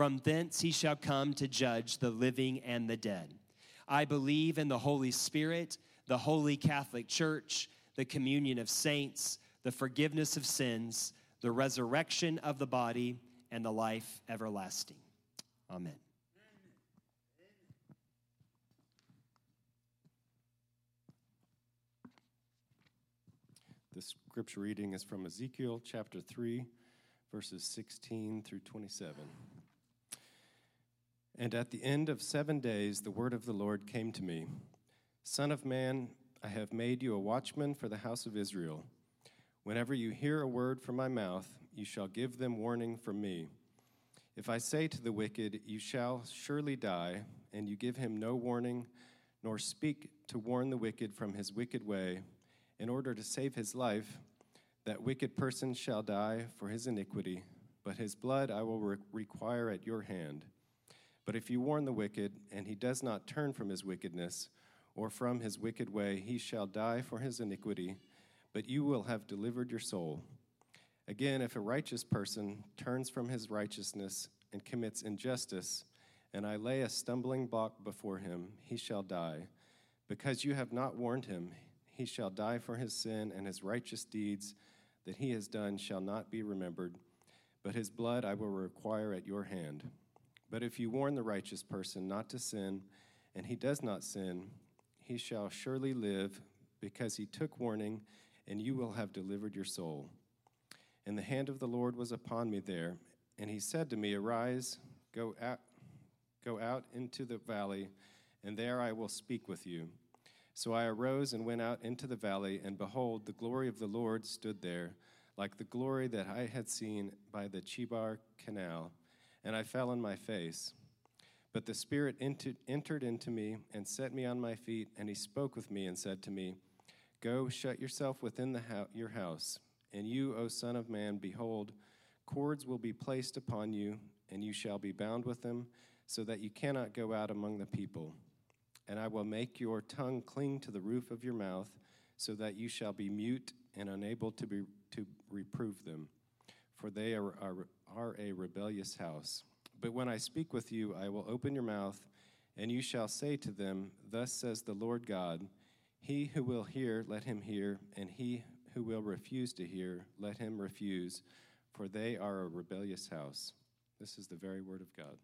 From thence he shall come to judge the living and the dead. I believe in the Holy Spirit, the holy Catholic Church, the communion of saints, the forgiveness of sins, the resurrection of the body, and the life everlasting. Amen. The scripture reading is from Ezekiel chapter 3, verses 16 through 27. And at the end of seven days, the word of the Lord came to me Son of man, I have made you a watchman for the house of Israel. Whenever you hear a word from my mouth, you shall give them warning from me. If I say to the wicked, You shall surely die, and you give him no warning, nor speak to warn the wicked from his wicked way, in order to save his life, that wicked person shall die for his iniquity, but his blood I will re- require at your hand. But if you warn the wicked, and he does not turn from his wickedness, or from his wicked way, he shall die for his iniquity, but you will have delivered your soul. Again, if a righteous person turns from his righteousness and commits injustice, and I lay a stumbling block before him, he shall die. Because you have not warned him, he shall die for his sin, and his righteous deeds that he has done shall not be remembered, but his blood I will require at your hand. But if you warn the righteous person not to sin, and he does not sin, he shall surely live, because he took warning, and you will have delivered your soul. And the hand of the Lord was upon me there, and he said to me, Arise, go out, go out into the valley, and there I will speak with you. So I arose and went out into the valley, and behold, the glory of the Lord stood there, like the glory that I had seen by the Chebar canal, and I fell on my face. But the Spirit entered into me and set me on my feet, and he spoke with me and said to me, Go, shut yourself within ho- your house. And you, O Son of Man, behold, cords will be placed upon you, and you shall be bound with them, so that you cannot go out among the people. And I will make your tongue cling to the roof of your mouth, so that you shall be mute and unable to, be, to reprove them, for they are, are, are a rebellious house. But when I speak with you, I will open your mouth, and you shall say to them, Thus says the Lord God, He who will hear, let him hear, and he who will refuse to hear, let him refuse, for they are a rebellious house. This is the very word of God.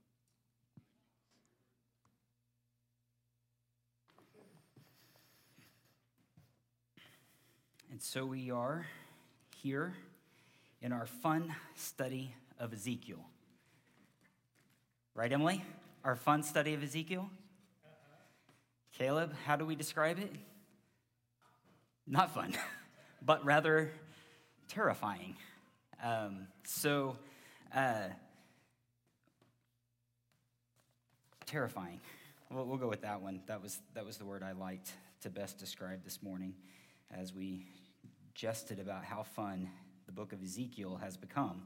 And so we are here in our fun study of Ezekiel. Right, Emily? Our fun study of Ezekiel? Caleb, how do we describe it? Not fun, but rather terrifying. Um, so, uh, terrifying. We'll, we'll go with that one. That was, that was the word I liked to best describe this morning as we jested about how fun the book of Ezekiel has become.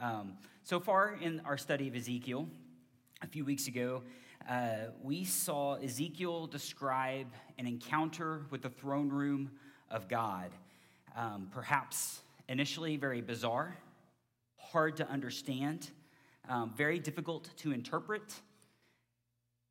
Um, so far in our study of Ezekiel, a few weeks ago, uh, we saw Ezekiel describe an encounter with the throne room of God. Um, perhaps initially very bizarre, hard to understand, um, very difficult to interpret.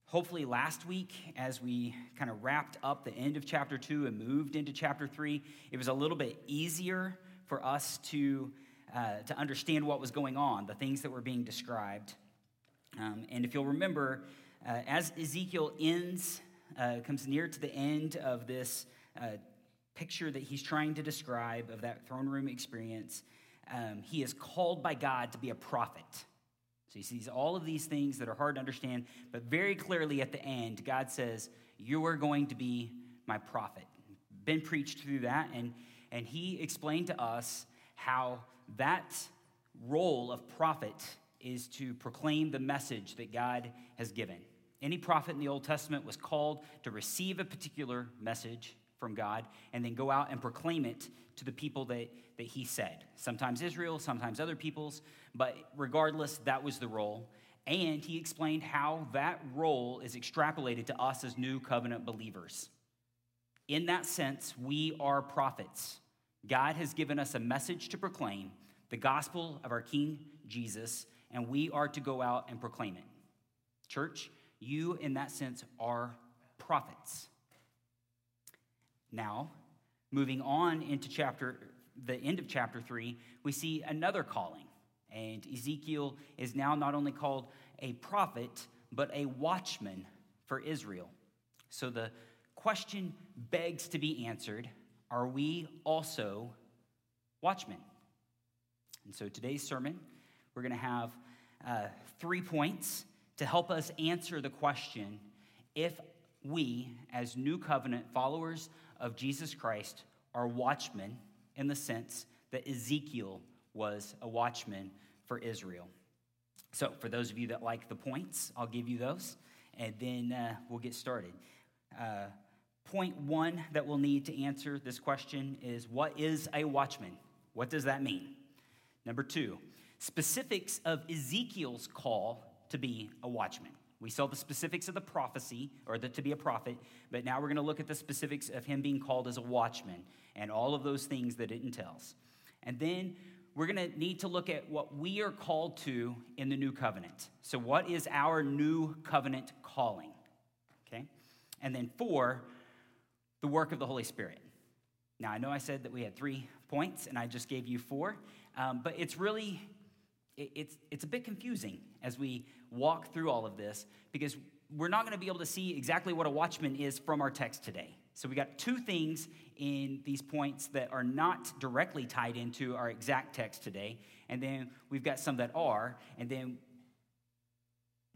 Hopefully, last week, as we kind of wrapped up the end of chapter two and moved into chapter three, it was a little bit easier for us to, uh, to understand what was going on, the things that were being described. Um, and if you'll remember, uh, as Ezekiel ends, uh, comes near to the end of this uh, picture that he's trying to describe of that throne room experience, um, he is called by God to be a prophet. So he sees all of these things that are hard to understand, but very clearly at the end, God says, You are going to be my prophet. Ben preached through that, and, and he explained to us how that role of prophet is to proclaim the message that God has given. Any prophet in the Old Testament was called to receive a particular message from God and then go out and proclaim it to the people that, that he said. Sometimes Israel, sometimes other peoples, but regardless, that was the role. And he explained how that role is extrapolated to us as new covenant believers. In that sense, we are prophets. God has given us a message to proclaim, the gospel of our King Jesus, and we are to go out and proclaim it. Church, you, in that sense, are prophets. Now, moving on into chapter, the end of chapter three, we see another calling. And Ezekiel is now not only called a prophet, but a watchman for Israel. So the question begs to be answered are we also watchmen? And so today's sermon, we're going to have uh, three points to help us answer the question if we, as new covenant followers of Jesus Christ, are watchmen in the sense that Ezekiel was a watchman for Israel. So, for those of you that like the points, I'll give you those, and then uh, we'll get started. Uh, point one that we'll need to answer this question is what is a watchman? What does that mean? Number two, specifics of Ezekiel's call to be a watchman. We saw the specifics of the prophecy, or the, to be a prophet, but now we're going to look at the specifics of him being called as a watchman and all of those things that it entails. And then we're going to need to look at what we are called to in the new covenant. So, what is our new covenant calling? Okay? And then, four, the work of the Holy Spirit. Now, I know I said that we had three points, and I just gave you four, um, but it's really it's, it's a bit confusing as we walk through all of this because we're not going to be able to see exactly what a watchman is from our text today. So we got two things in these points that are not directly tied into our exact text today, and then we've got some that are, and then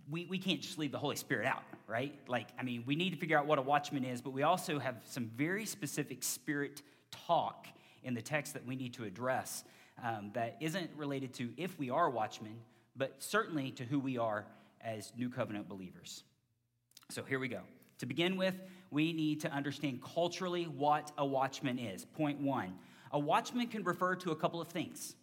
we, we can't just leave the Holy Spirit out, right? Like, I mean, we need to figure out what a watchman is, but we also have some very specific spirit talk in the text that we need to address um, that isn't related to if we are watchmen, but certainly to who we are as new covenant believers. So here we go. To begin with, we need to understand culturally what a watchman is. Point one a watchman can refer to a couple of things.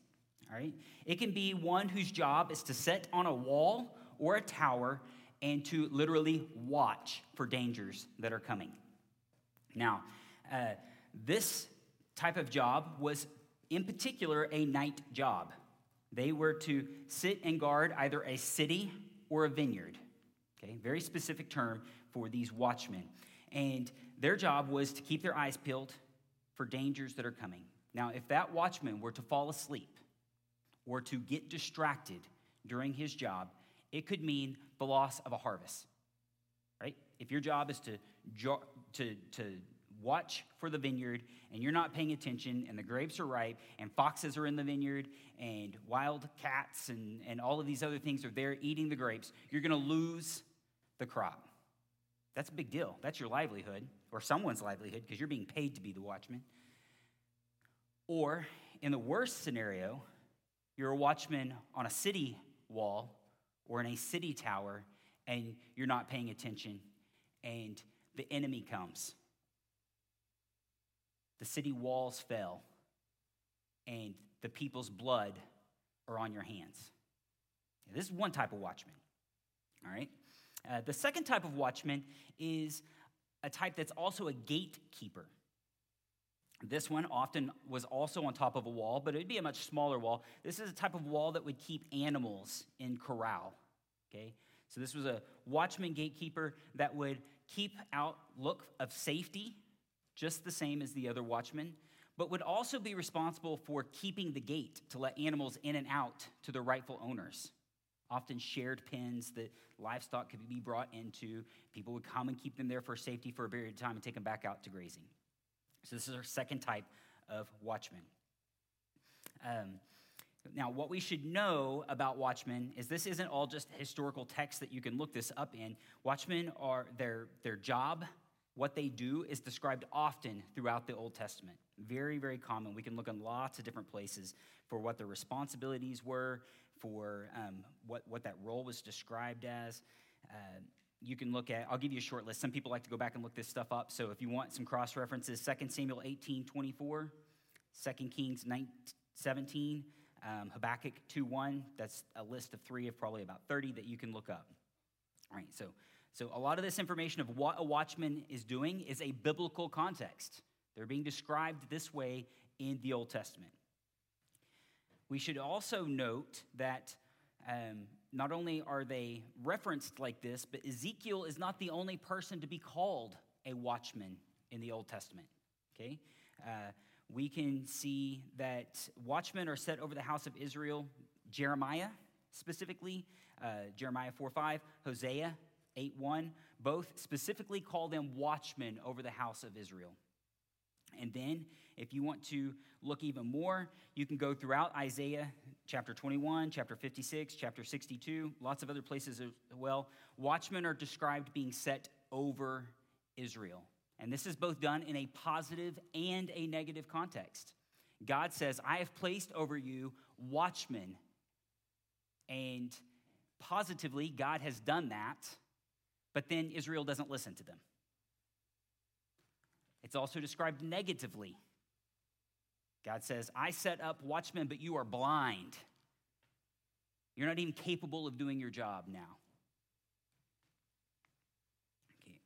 All right? It can be one whose job is to sit on a wall or a tower and to literally watch for dangers that are coming. Now, uh, this type of job was in particular, a night job. They were to sit and guard either a city or a vineyard. Okay, very specific term for these watchmen. And their job was to keep their eyes peeled for dangers that are coming. Now, if that watchman were to fall asleep or to get distracted during his job, it could mean the loss of a harvest. Right? If your job is to, to, to watch for the vineyard and you're not paying attention and the grapes are ripe and foxes are in the vineyard and wild cats and, and all of these other things are there eating the grapes, you're going to lose the crop. That's a big deal. That's your livelihood or someone's livelihood because you're being paid to be the watchman. Or in the worst scenario, you're a watchman on a city wall or in a city tower and you're not paying attention and the enemy comes the city walls fell, and the people's blood are on your hands. This is one type of watchman. All right? Uh, the second type of watchman is a type that's also a gatekeeper. This one often was also on top of a wall, but it would be a much smaller wall. This is a type of wall that would keep animals in corral. Okay? So this was a watchman gatekeeper that would keep out look of safety just the same as the other watchmen, but would also be responsible for keeping the gate to let animals in and out to their rightful owners. Often shared pens that livestock could be brought into. People would come and keep them there for safety for a period of time and take them back out to grazing. So, this is our second type of watchman. Um, now, what we should know about watchmen is this isn't all just historical text that you can look this up in. Watchmen are their, their job what they do is described often throughout the Old Testament. Very, very common. We can look in lots of different places for what their responsibilities were, for um, what, what that role was described as. Uh, you can look at, I'll give you a short list. Some people like to go back and look this stuff up. So if you want some cross references, 2 Samuel 18 24, 2 Kings 19, 17, um, Habakkuk 2 1. That's a list of three of probably about 30 that you can look up. All right, so, so a lot of this information of what a watchman is doing is a biblical context. They're being described this way in the Old Testament. We should also note that um, not only are they referenced like this, but Ezekiel is not the only person to be called a watchman in the Old Testament. Okay? Uh, we can see that watchmen are set over the house of Israel. Jeremiah, specifically, uh, Jeremiah 4 5, Hosea 8 1, both specifically call them watchmen over the house of Israel. And then, if you want to look even more, you can go throughout Isaiah chapter 21, chapter 56, chapter 62, lots of other places as well. Watchmen are described being set over Israel. And this is both done in a positive and a negative context. God says, I have placed over you watchmen. And positively, God has done that, but then Israel doesn't listen to them. It's also described negatively. God says, I set up watchmen, but you are blind. You're not even capable of doing your job now. Okay.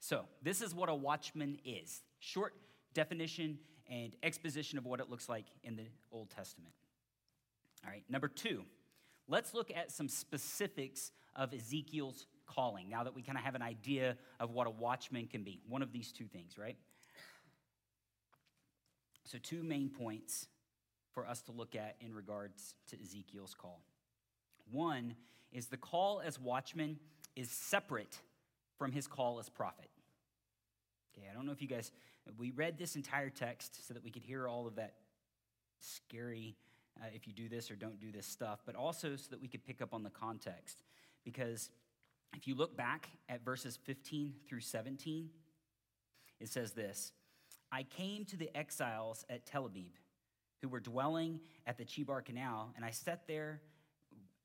So, this is what a watchman is short definition and exposition of what it looks like in the Old Testament. All right, number two, let's look at some specifics of Ezekiel's calling now that we kind of have an idea of what a watchman can be. One of these two things, right? So, two main points for us to look at in regards to Ezekiel's call. One is the call as watchman is separate from his call as prophet. Okay, I don't know if you guys, we read this entire text so that we could hear all of that scary, uh, if you do this or don't do this stuff, but also so that we could pick up on the context. Because if you look back at verses 15 through 17, it says this I came to the exiles at Tel Aviv, who were dwelling at the Chebar Canal, and I sat there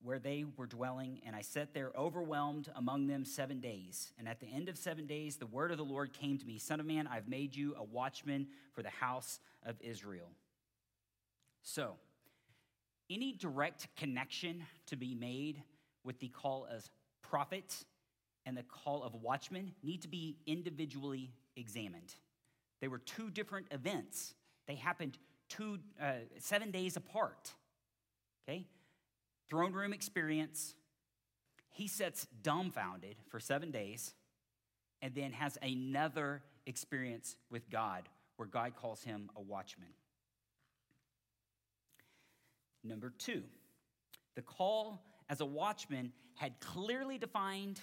where they were dwelling, and I sat there overwhelmed among them seven days. And at the end of seven days, the word of the Lord came to me Son of man, I've made you a watchman for the house of Israel. So, any direct connection to be made with the call as prophet and the call of watchman need to be individually examined. They were two different events. They happened two, uh, seven days apart. Okay? Throne room experience. He sits dumbfounded for seven days and then has another experience with God where God calls him a watchman. Number two, the call as a watchman had clearly defined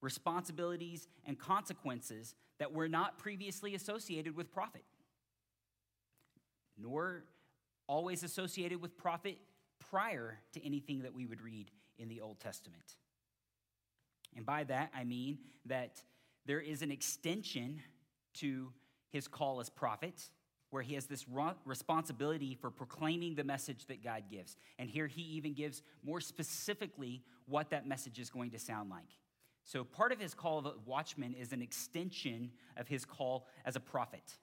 responsibilities and consequences that were not previously associated with prophet, nor always associated with prophet prior to anything that we would read in the Old Testament. And by that, I mean that there is an extension to his call as prophet, where he has this responsibility for proclaiming the message that God gives. And here he even gives more specifically what that message is going to sound like. So, part of his call of a watchman is an extension of his call as a prophet.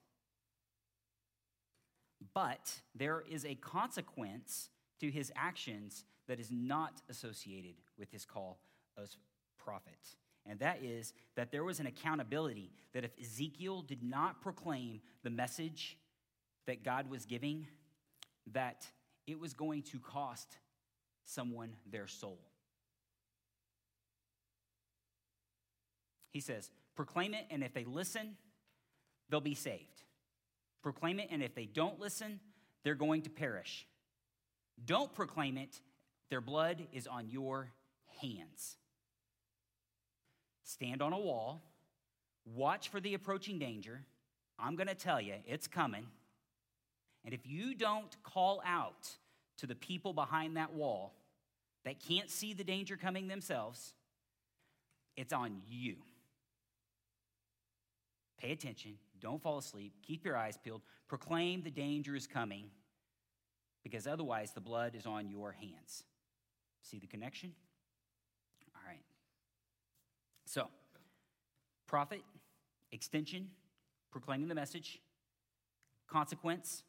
But there is a consequence to his actions that is not associated with his call as prophet. And that is that there was an accountability that if Ezekiel did not proclaim the message that God was giving, that it was going to cost someone their soul. He says, proclaim it, and if they listen, they'll be saved. Proclaim it, and if they don't listen, they're going to perish. Don't proclaim it, their blood is on your hands. Stand on a wall, watch for the approaching danger. I'm going to tell you, it's coming. And if you don't call out to the people behind that wall that can't see the danger coming themselves, it's on you. Pay attention. Don't fall asleep. Keep your eyes peeled. Proclaim the danger is coming because otherwise the blood is on your hands. See the connection? All right. So, Prophet, extension, proclaiming the message, consequence,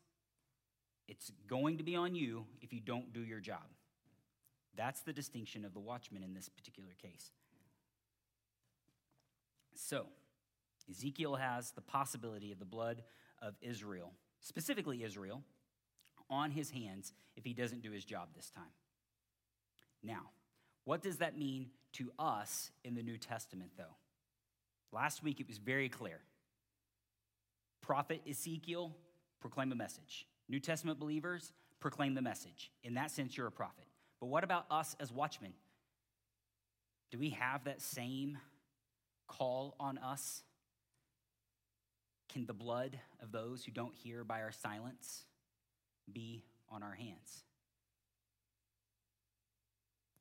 it's going to be on you if you don't do your job. That's the distinction of the watchman in this particular case. So, Ezekiel has the possibility of the blood of Israel, specifically Israel, on his hands if he doesn't do his job this time. Now, what does that mean to us in the New Testament, though? Last week it was very clear. Prophet Ezekiel, proclaim a message. New Testament believers, proclaim the message. In that sense, you're a prophet. But what about us as watchmen? Do we have that same call on us? Can the blood of those who don't hear by our silence be on our hands?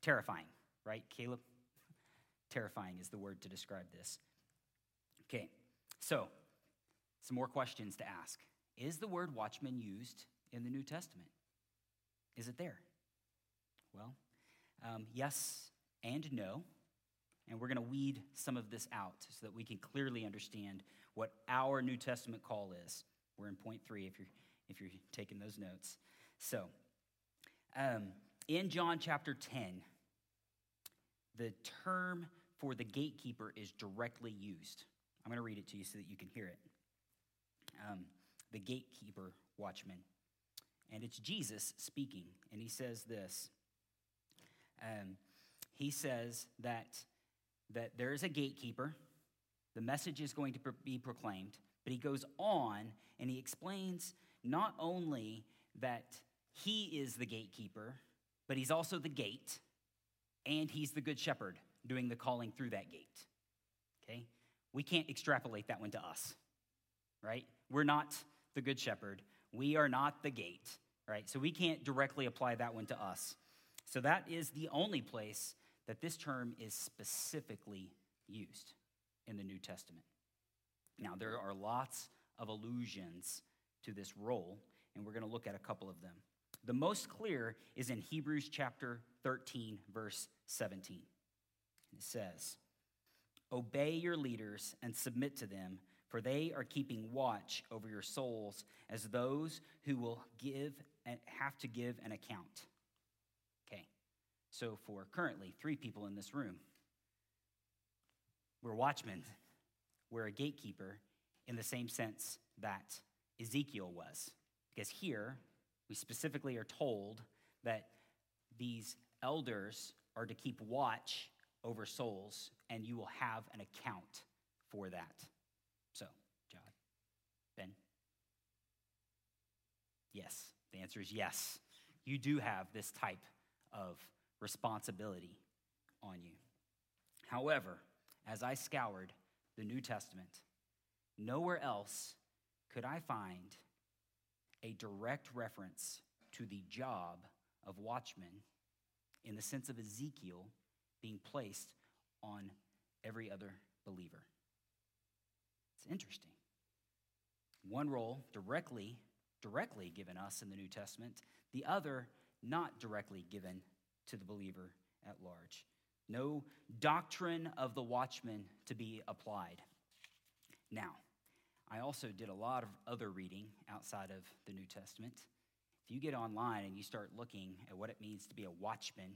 Terrifying, right, Caleb? Terrifying is the word to describe this. Okay, so some more questions to ask. Is the word watchman used in the New Testament? Is it there? Well, um, yes and no. And we're going to weed some of this out so that we can clearly understand what our New Testament call is. We're in point three if you're, if you're taking those notes. So, um, in John chapter 10, the term for the gatekeeper is directly used. I'm going to read it to you so that you can hear it. Um, the gatekeeper, watchman. And it's Jesus speaking, and he says this. Um, he says that, that there is a gatekeeper, the message is going to be proclaimed, but he goes on and he explains not only that he is the gatekeeper, but he's also the gate, and he's the good shepherd doing the calling through that gate. Okay? We can't extrapolate that one to us, right? We're not the good shepherd. We are not the gate, right? So we can't directly apply that one to us. So that is the only place that this term is specifically used in the New Testament. Now, there are lots of allusions to this role, and we're going to look at a couple of them. The most clear is in Hebrews chapter 13, verse 17. It says, Obey your leaders and submit to them, for they are keeping watch over your souls as those who will give and have to give an account. Okay, so for currently three people in this room, we're watchmen, we're a gatekeeper in the same sense that Ezekiel was. Because here, we specifically are told that these elders are to keep watch over souls, and you will have an account for that. So, John, Ben? Yes. The answer is yes. You do have this type of responsibility on you. However, as I scoured the New Testament, nowhere else could I find a direct reference to the job of watchman in the sense of Ezekiel being placed on every other believer. It's interesting. One role directly directly given us in the New Testament, the other not directly given to the believer at large. No doctrine of the watchman to be applied. Now, I also did a lot of other reading outside of the New Testament. If you get online and you start looking at what it means to be a watchman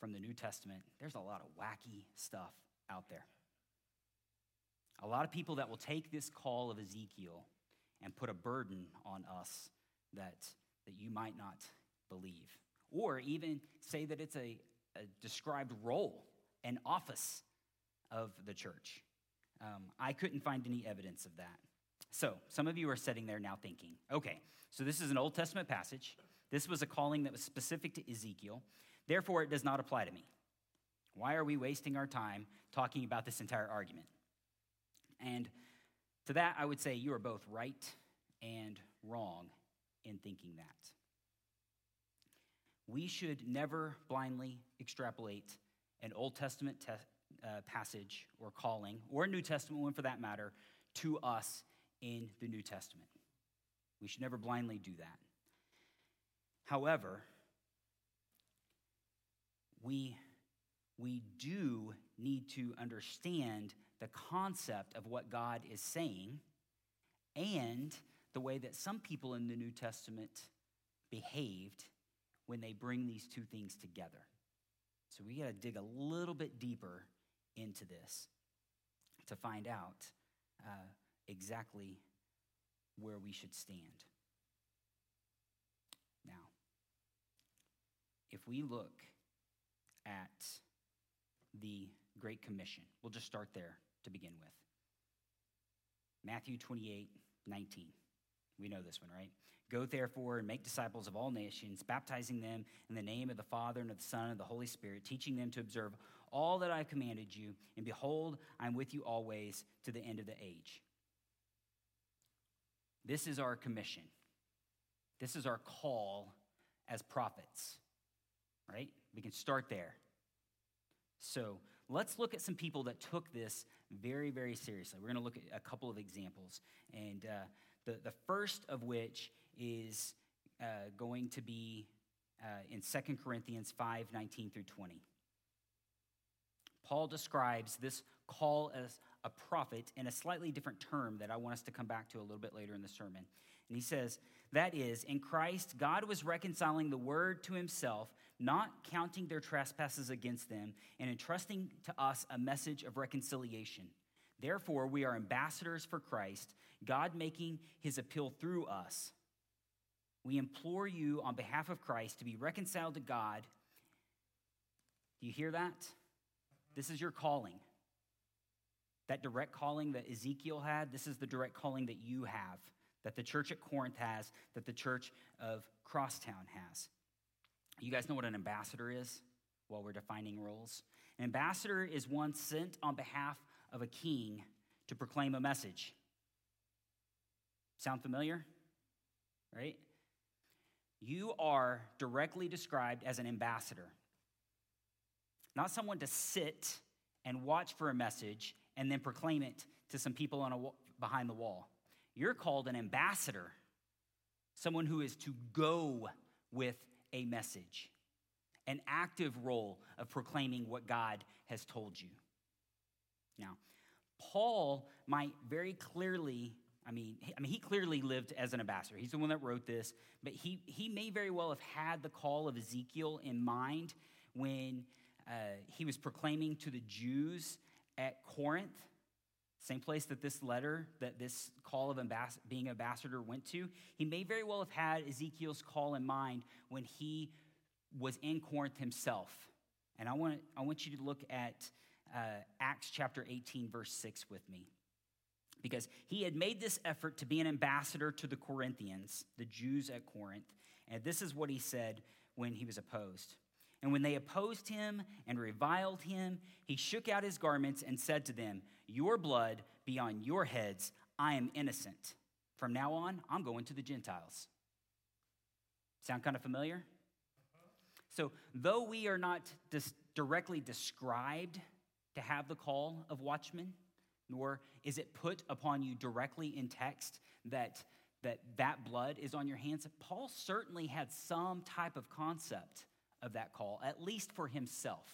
from the New Testament, there's a lot of wacky stuff out there. A lot of people that will take this call of Ezekiel and put a burden on us that, that you might not believe. Or even say that it's a, a described role, and office of the church. Um, I couldn't find any evidence of that. So, some of you are sitting there now thinking, okay, so this is an Old Testament passage. This was a calling that was specific to Ezekiel. Therefore, it does not apply to me. Why are we wasting our time talking about this entire argument? And to that, I would say you are both right and wrong in thinking that. We should never blindly extrapolate an Old Testament te- uh, passage or calling, or a New Testament one for that matter, to us in the New Testament. We should never blindly do that. However, we, we do need to understand the concept of what God is saying and the way that some people in the New Testament behaved when they bring these two things together. So we got to dig a little bit deeper into this to find out uh, exactly where we should stand. Now, if we look at the Great Commission, we'll just start there to begin with. Matthew 28 19. We know this one, right? Go therefore and make disciples of all nations, baptizing them in the name of the Father and of the Son and of the Holy Spirit, teaching them to observe all that I commanded you. And behold, I am with you always to the end of the age. This is our commission. This is our call as prophets, right? We can start there. So let's look at some people that took this very, very seriously. We're going to look at a couple of examples. And uh, the, the first of which is uh, going to be uh, in 2 Corinthians 5 19 through 20. Paul describes this call as a prophet in a slightly different term that I want us to come back to a little bit later in the sermon. And he says, That is, in Christ, God was reconciling the word to himself, not counting their trespasses against them, and entrusting to us a message of reconciliation. Therefore, we are ambassadors for Christ, God making his appeal through us. We implore you on behalf of Christ to be reconciled to God. Do you hear that? This is your calling. That direct calling that Ezekiel had, this is the direct calling that you have, that the church at Corinth has, that the church of Crosstown has. You guys know what an ambassador is while we're defining roles? An ambassador is one sent on behalf of a king to proclaim a message. Sound familiar? Right? You are directly described as an ambassador, not someone to sit and watch for a message and then proclaim it to some people on a, behind the wall. You're called an ambassador, someone who is to go with a message, an active role of proclaiming what God has told you. Now, Paul might very clearly, I mean, I mean, he clearly lived as an ambassador. He's the one that wrote this, but he, he may very well have had the call of Ezekiel in mind when uh, he was proclaiming to the Jews at Corinth, same place that this letter, that this call of ambas- being ambassador went to. He may very well have had Ezekiel's call in mind when he was in Corinth himself. And I want, I want you to look at uh, Acts chapter 18, verse 6 with me. Because he had made this effort to be an ambassador to the Corinthians, the Jews at Corinth. And this is what he said when he was opposed. And when they opposed him and reviled him, he shook out his garments and said to them, Your blood be on your heads. I am innocent. From now on, I'm going to the Gentiles. Sound kind of familiar? So, though we are not dis- directly described to have the call of watchmen, nor is it put upon you directly in text that that, that blood is on your hands, Paul certainly had some type of concept of that call, at least for himself.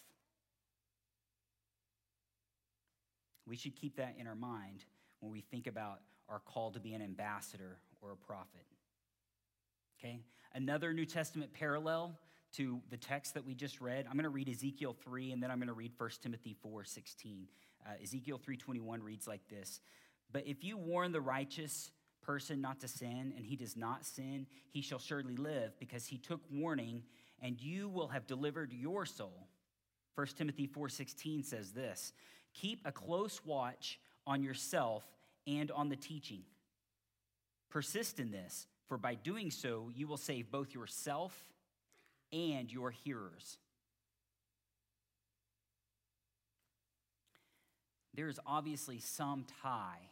We should keep that in our mind when we think about our call to be an ambassador or a prophet. Okay? Another New Testament parallel to the text that we just read. I'm going to read Ezekiel 3 and then I'm going to read 1 Timothy 4:16. Uh, Ezekiel 3:21 reads like this: "But if you warn the righteous person not to sin and he does not sin, he shall surely live because he took warning and you will have delivered your soul. 1 Timothy 4:16 says this, keep a close watch on yourself and on the teaching. Persist in this, for by doing so you will save both yourself and your hearers. There is obviously some tie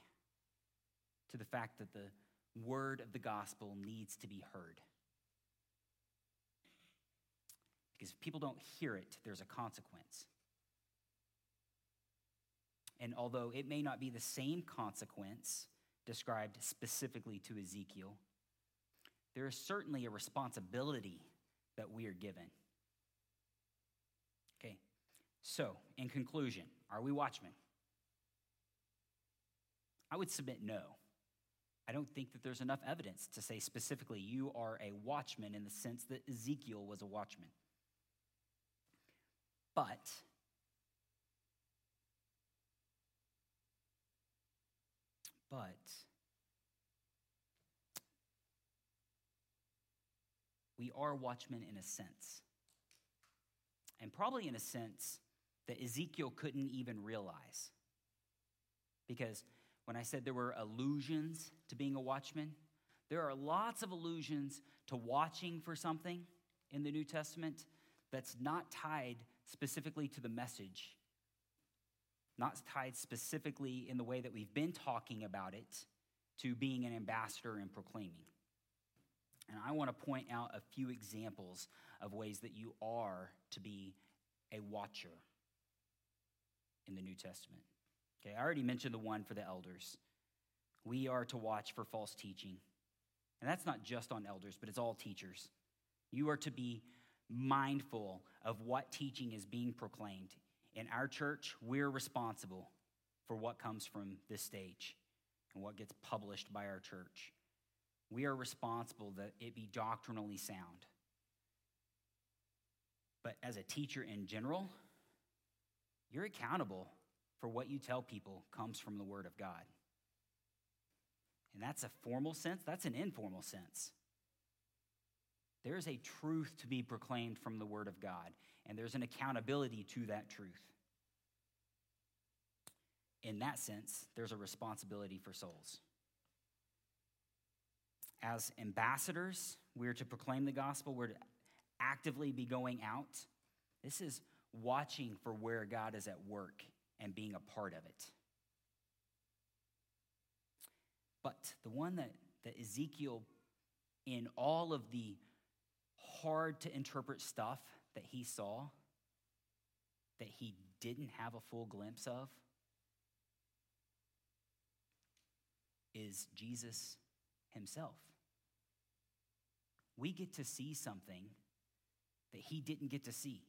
to the fact that the word of the gospel needs to be heard. Because if people don't hear it, there's a consequence. And although it may not be the same consequence described specifically to Ezekiel, there is certainly a responsibility that we are given. Okay, so in conclusion, Are we watchmen? I would submit no. I don't think that there's enough evidence to say specifically you are a watchman in the sense that Ezekiel was a watchman. But but we are watchmen in a sense. And probably in a sense that Ezekiel couldn't even realize. Because when I said there were allusions to being a watchman, there are lots of allusions to watching for something in the New Testament that's not tied specifically to the message, not tied specifically in the way that we've been talking about it to being an ambassador and proclaiming. And I want to point out a few examples of ways that you are to be a watcher in the New Testament. Okay, I already mentioned the one for the elders. We are to watch for false teaching. And that's not just on elders, but it's all teachers. You are to be mindful of what teaching is being proclaimed. In our church, we're responsible for what comes from this stage and what gets published by our church. We are responsible that it be doctrinally sound. But as a teacher in general, you're accountable for what you tell people comes from the Word of God. And that's a formal sense, that's an informal sense. There is a truth to be proclaimed from the Word of God, and there's an accountability to that truth. In that sense, there's a responsibility for souls. As ambassadors, we're to proclaim the gospel, we're to actively be going out. This is watching for where God is at work and being a part of it. But the one that, that Ezekiel, in all of the hard to interpret stuff that he saw, that he didn't have a full glimpse of, is Jesus himself. We get to see something that he didn't get to see.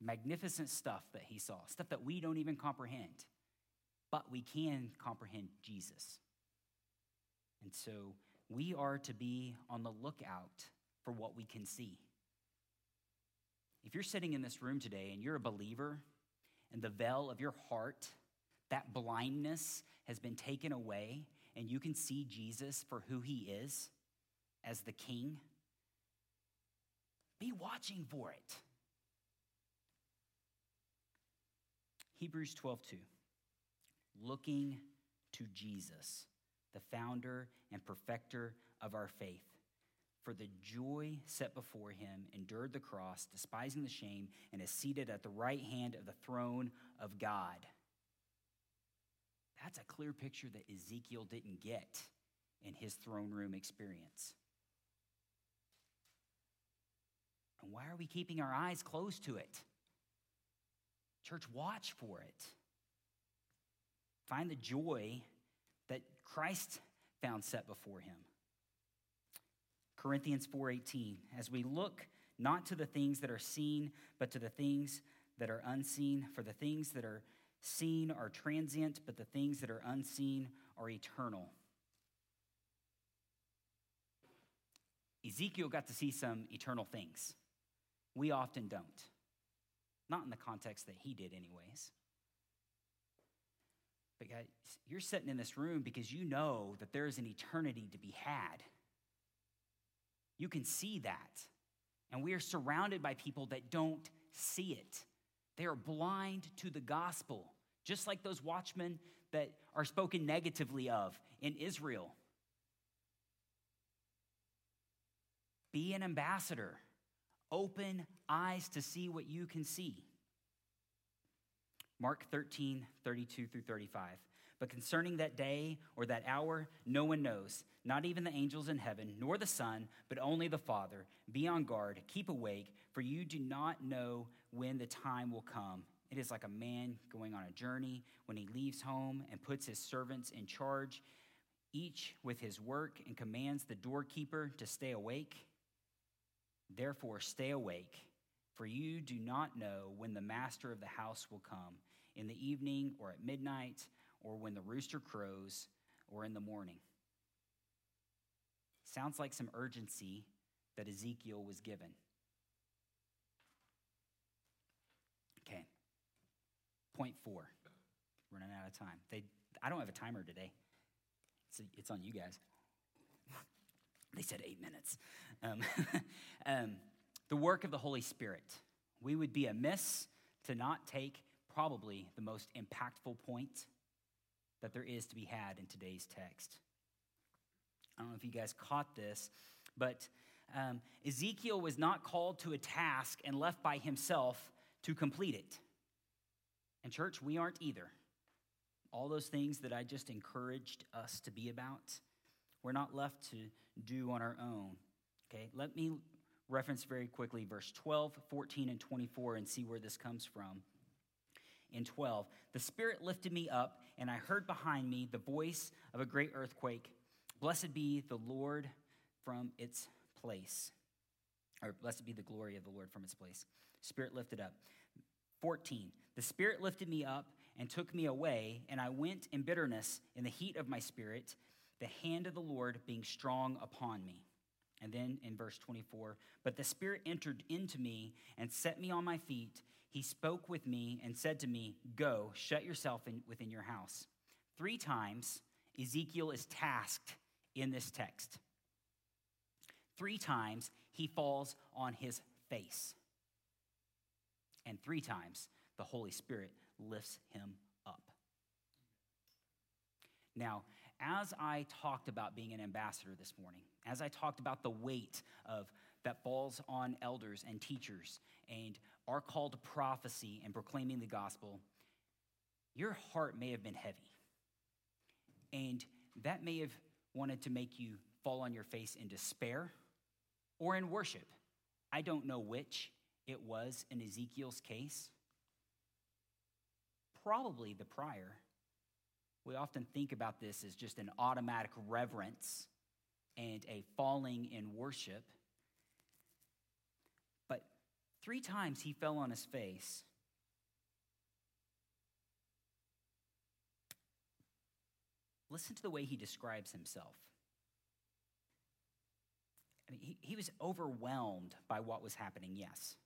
Magnificent stuff that he saw, stuff that we don't even comprehend, but we can comprehend Jesus. And so we are to be on the lookout for what we can see. If you're sitting in this room today and you're a believer, and the veil of your heart, that blindness has been taken away, and you can see Jesus for who he is as the king, be watching for it. Hebrews 12 2. Looking to Jesus, the founder and perfecter of our faith. For the joy set before him, endured the cross, despising the shame, and is seated at the right hand of the throne of God. That's a clear picture that Ezekiel didn't get in his throne room experience. And why are we keeping our eyes closed to it? Church, watch for it. Find the joy that Christ found set before him. Corinthians 4:18 as we look not to the things that are seen but to the things that are unseen for the things that are seen are transient but the things that are unseen are eternal. Ezekiel got to see some eternal things. We often don't. Not in the context that he did, anyways. But guys, you're sitting in this room because you know that there is an eternity to be had. You can see that. And we are surrounded by people that don't see it. They are blind to the gospel, just like those watchmen that are spoken negatively of in Israel. Be an ambassador. Open eyes to see what you can see. Mark 13, 32 through 35. But concerning that day or that hour, no one knows, not even the angels in heaven, nor the Son, but only the Father. Be on guard, keep awake, for you do not know when the time will come. It is like a man going on a journey when he leaves home and puts his servants in charge, each with his work, and commands the doorkeeper to stay awake. Therefore, stay awake, For you do not know when the master of the house will come, in the evening or at midnight, or when the rooster crows, or in the morning. Sounds like some urgency that Ezekiel was given. Okay. Point four. Running out of time. They, I don't have a timer today. It's, it's on you guys. they said eight minutes. Um, um, the work of the Holy Spirit. We would be amiss to not take probably the most impactful point that there is to be had in today's text. I don't know if you guys caught this, but um, Ezekiel was not called to a task and left by himself to complete it. And, church, we aren't either. All those things that I just encouraged us to be about, we're not left to do on our own. Okay, let me reference very quickly verse 12, 14, and 24 and see where this comes from. In 12, the Spirit lifted me up, and I heard behind me the voice of a great earthquake. Blessed be the Lord from its place. Or blessed be the glory of the Lord from its place. Spirit lifted up. 14, the Spirit lifted me up and took me away, and I went in bitterness in the heat of my spirit, the hand of the Lord being strong upon me. And then in verse 24, but the Spirit entered into me and set me on my feet. He spoke with me and said to me, Go, shut yourself in, within your house. Three times, Ezekiel is tasked in this text. Three times, he falls on his face. And three times, the Holy Spirit lifts him up. Now, as I talked about being an ambassador this morning, as I talked about the weight of that falls on elders and teachers and our call to prophecy and proclaiming the gospel, your heart may have been heavy. And that may have wanted to make you fall on your face in despair or in worship. I don't know which it was in Ezekiel's case. Probably the prior. We often think about this as just an automatic reverence and a falling in worship. But three times he fell on his face. Listen to the way he describes himself. I mean, he, he was overwhelmed by what was happening, yes.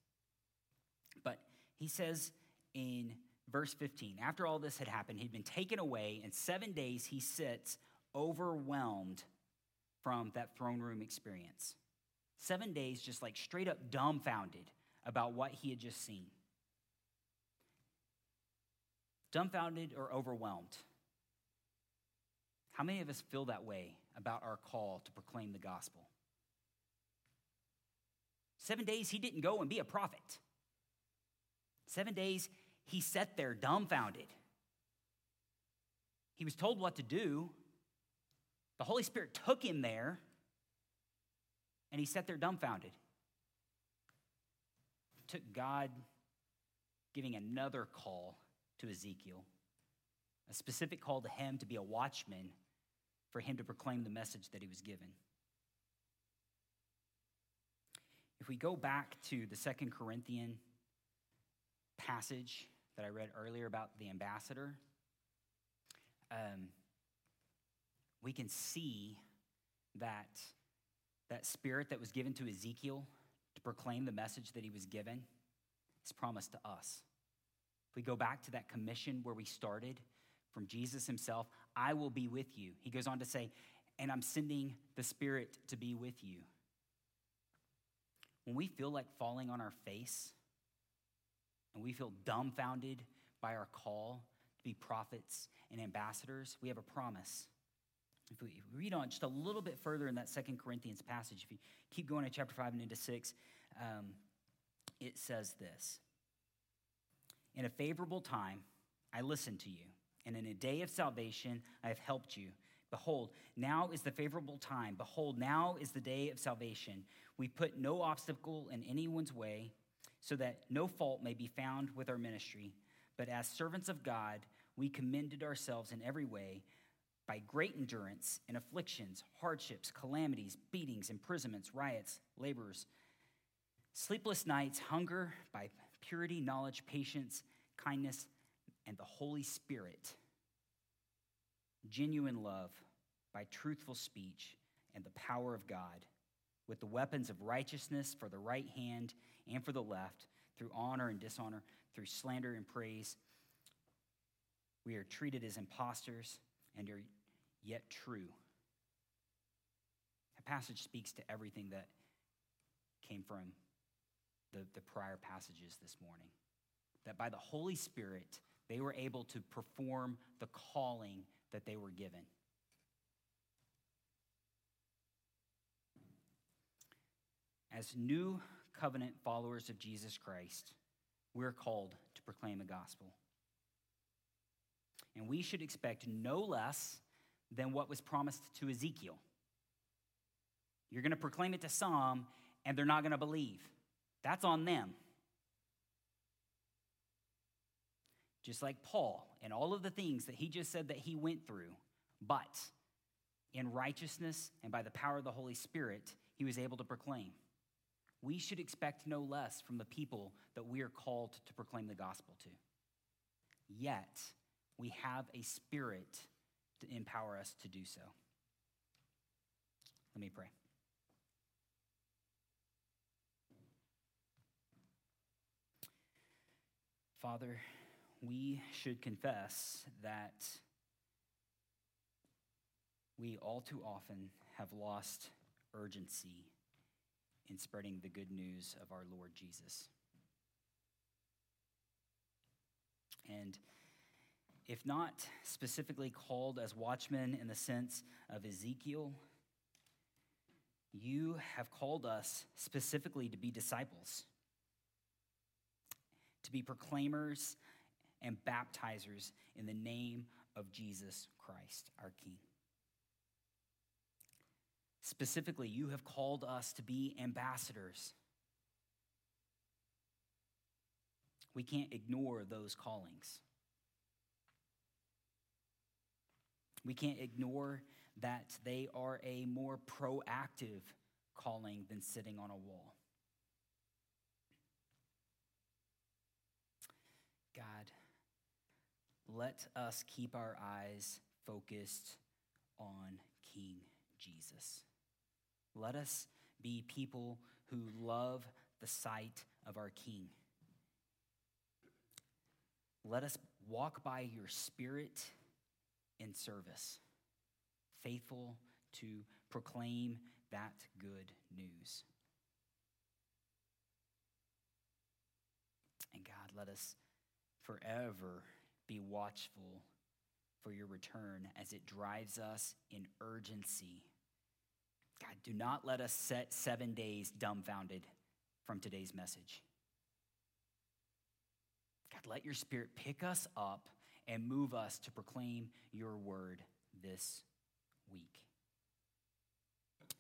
But he says in verse 15, after all this had happened, he'd been taken away. and seven days, he sits overwhelmed from that throne room experience. Seven days, just like straight up dumbfounded about what he had just seen. Dumbfounded or overwhelmed. How many of us feel that way about our call to proclaim the gospel? Seven days, he didn't go and be a prophet. Seven days, he sat there dumbfounded. He was told what to do. The Holy Spirit took him there, and he sat there dumbfounded. It took God giving another call to Ezekiel, a specific call to him to be a watchman for him to proclaim the message that he was given. If we go back to the Second Corinthian passage that I read earlier about the ambassador, um, we can see that that spirit that was given to Ezekiel to proclaim the message that he was given is promised to us. If we go back to that commission where we started from Jesus himself, I will be with you. He goes on to say, and I'm sending the Spirit to be with you. When we feel like falling on our face and we feel dumbfounded by our call to be prophets and ambassadors, we have a promise. If we read on just a little bit further in that Second Corinthians passage, if you keep going to chapter 5 and into 6, um, it says this In a favorable time, I listened to you, and in a day of salvation, I have helped you. Behold, now is the favorable time. Behold, now is the day of salvation. We put no obstacle in anyone's way so that no fault may be found with our ministry. But as servants of God, we commended ourselves in every way by great endurance in afflictions, hardships, calamities, beatings, imprisonments, riots, labors, Sleepless nights, hunger by purity, knowledge, patience, kindness, and the Holy Spirit. Genuine love by truthful speech and the power of God, with the weapons of righteousness for the right hand and for the left, through honor and dishonor, through slander and praise. We are treated as impostors and are yet true. A passage speaks to everything that came from the, the prior passages this morning. That by the Holy Spirit, they were able to perform the calling that they were given. As new covenant followers of Jesus Christ, we're called to proclaim a gospel. And we should expect no less than what was promised to Ezekiel. You're going to proclaim it to some, and they're not going to believe. That's on them. Just like Paul and all of the things that he just said that he went through. But in righteousness and by the power of the Holy Spirit, he was able to proclaim. We should expect no less from the people that we are called to proclaim the gospel to. Yet, we have a spirit to empower us to do so. Let me pray. Father, we should confess that we all too often have lost urgency in spreading the good news of our Lord Jesus. And if not specifically called as watchmen in the sense of Ezekiel, you have called us specifically to be disciples, to be proclaimers and baptizers in the name of Jesus Christ, our King. Specifically, you have called us to be ambassadors. We can't ignore those callings. We can't ignore that they are a more proactive calling than sitting on a wall. God, let us keep our eyes focused on King Jesus. Let us be people who love the sight of our King. Let us walk by your Spirit in service, faithful to proclaim that good news. And God, let us forever be watchful for your return as it drives us in urgency. God, do not let us set seven days dumbfounded from today's message. God, let your spirit pick us up and move us to proclaim your word this week.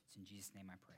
It's in Jesus' name I pray.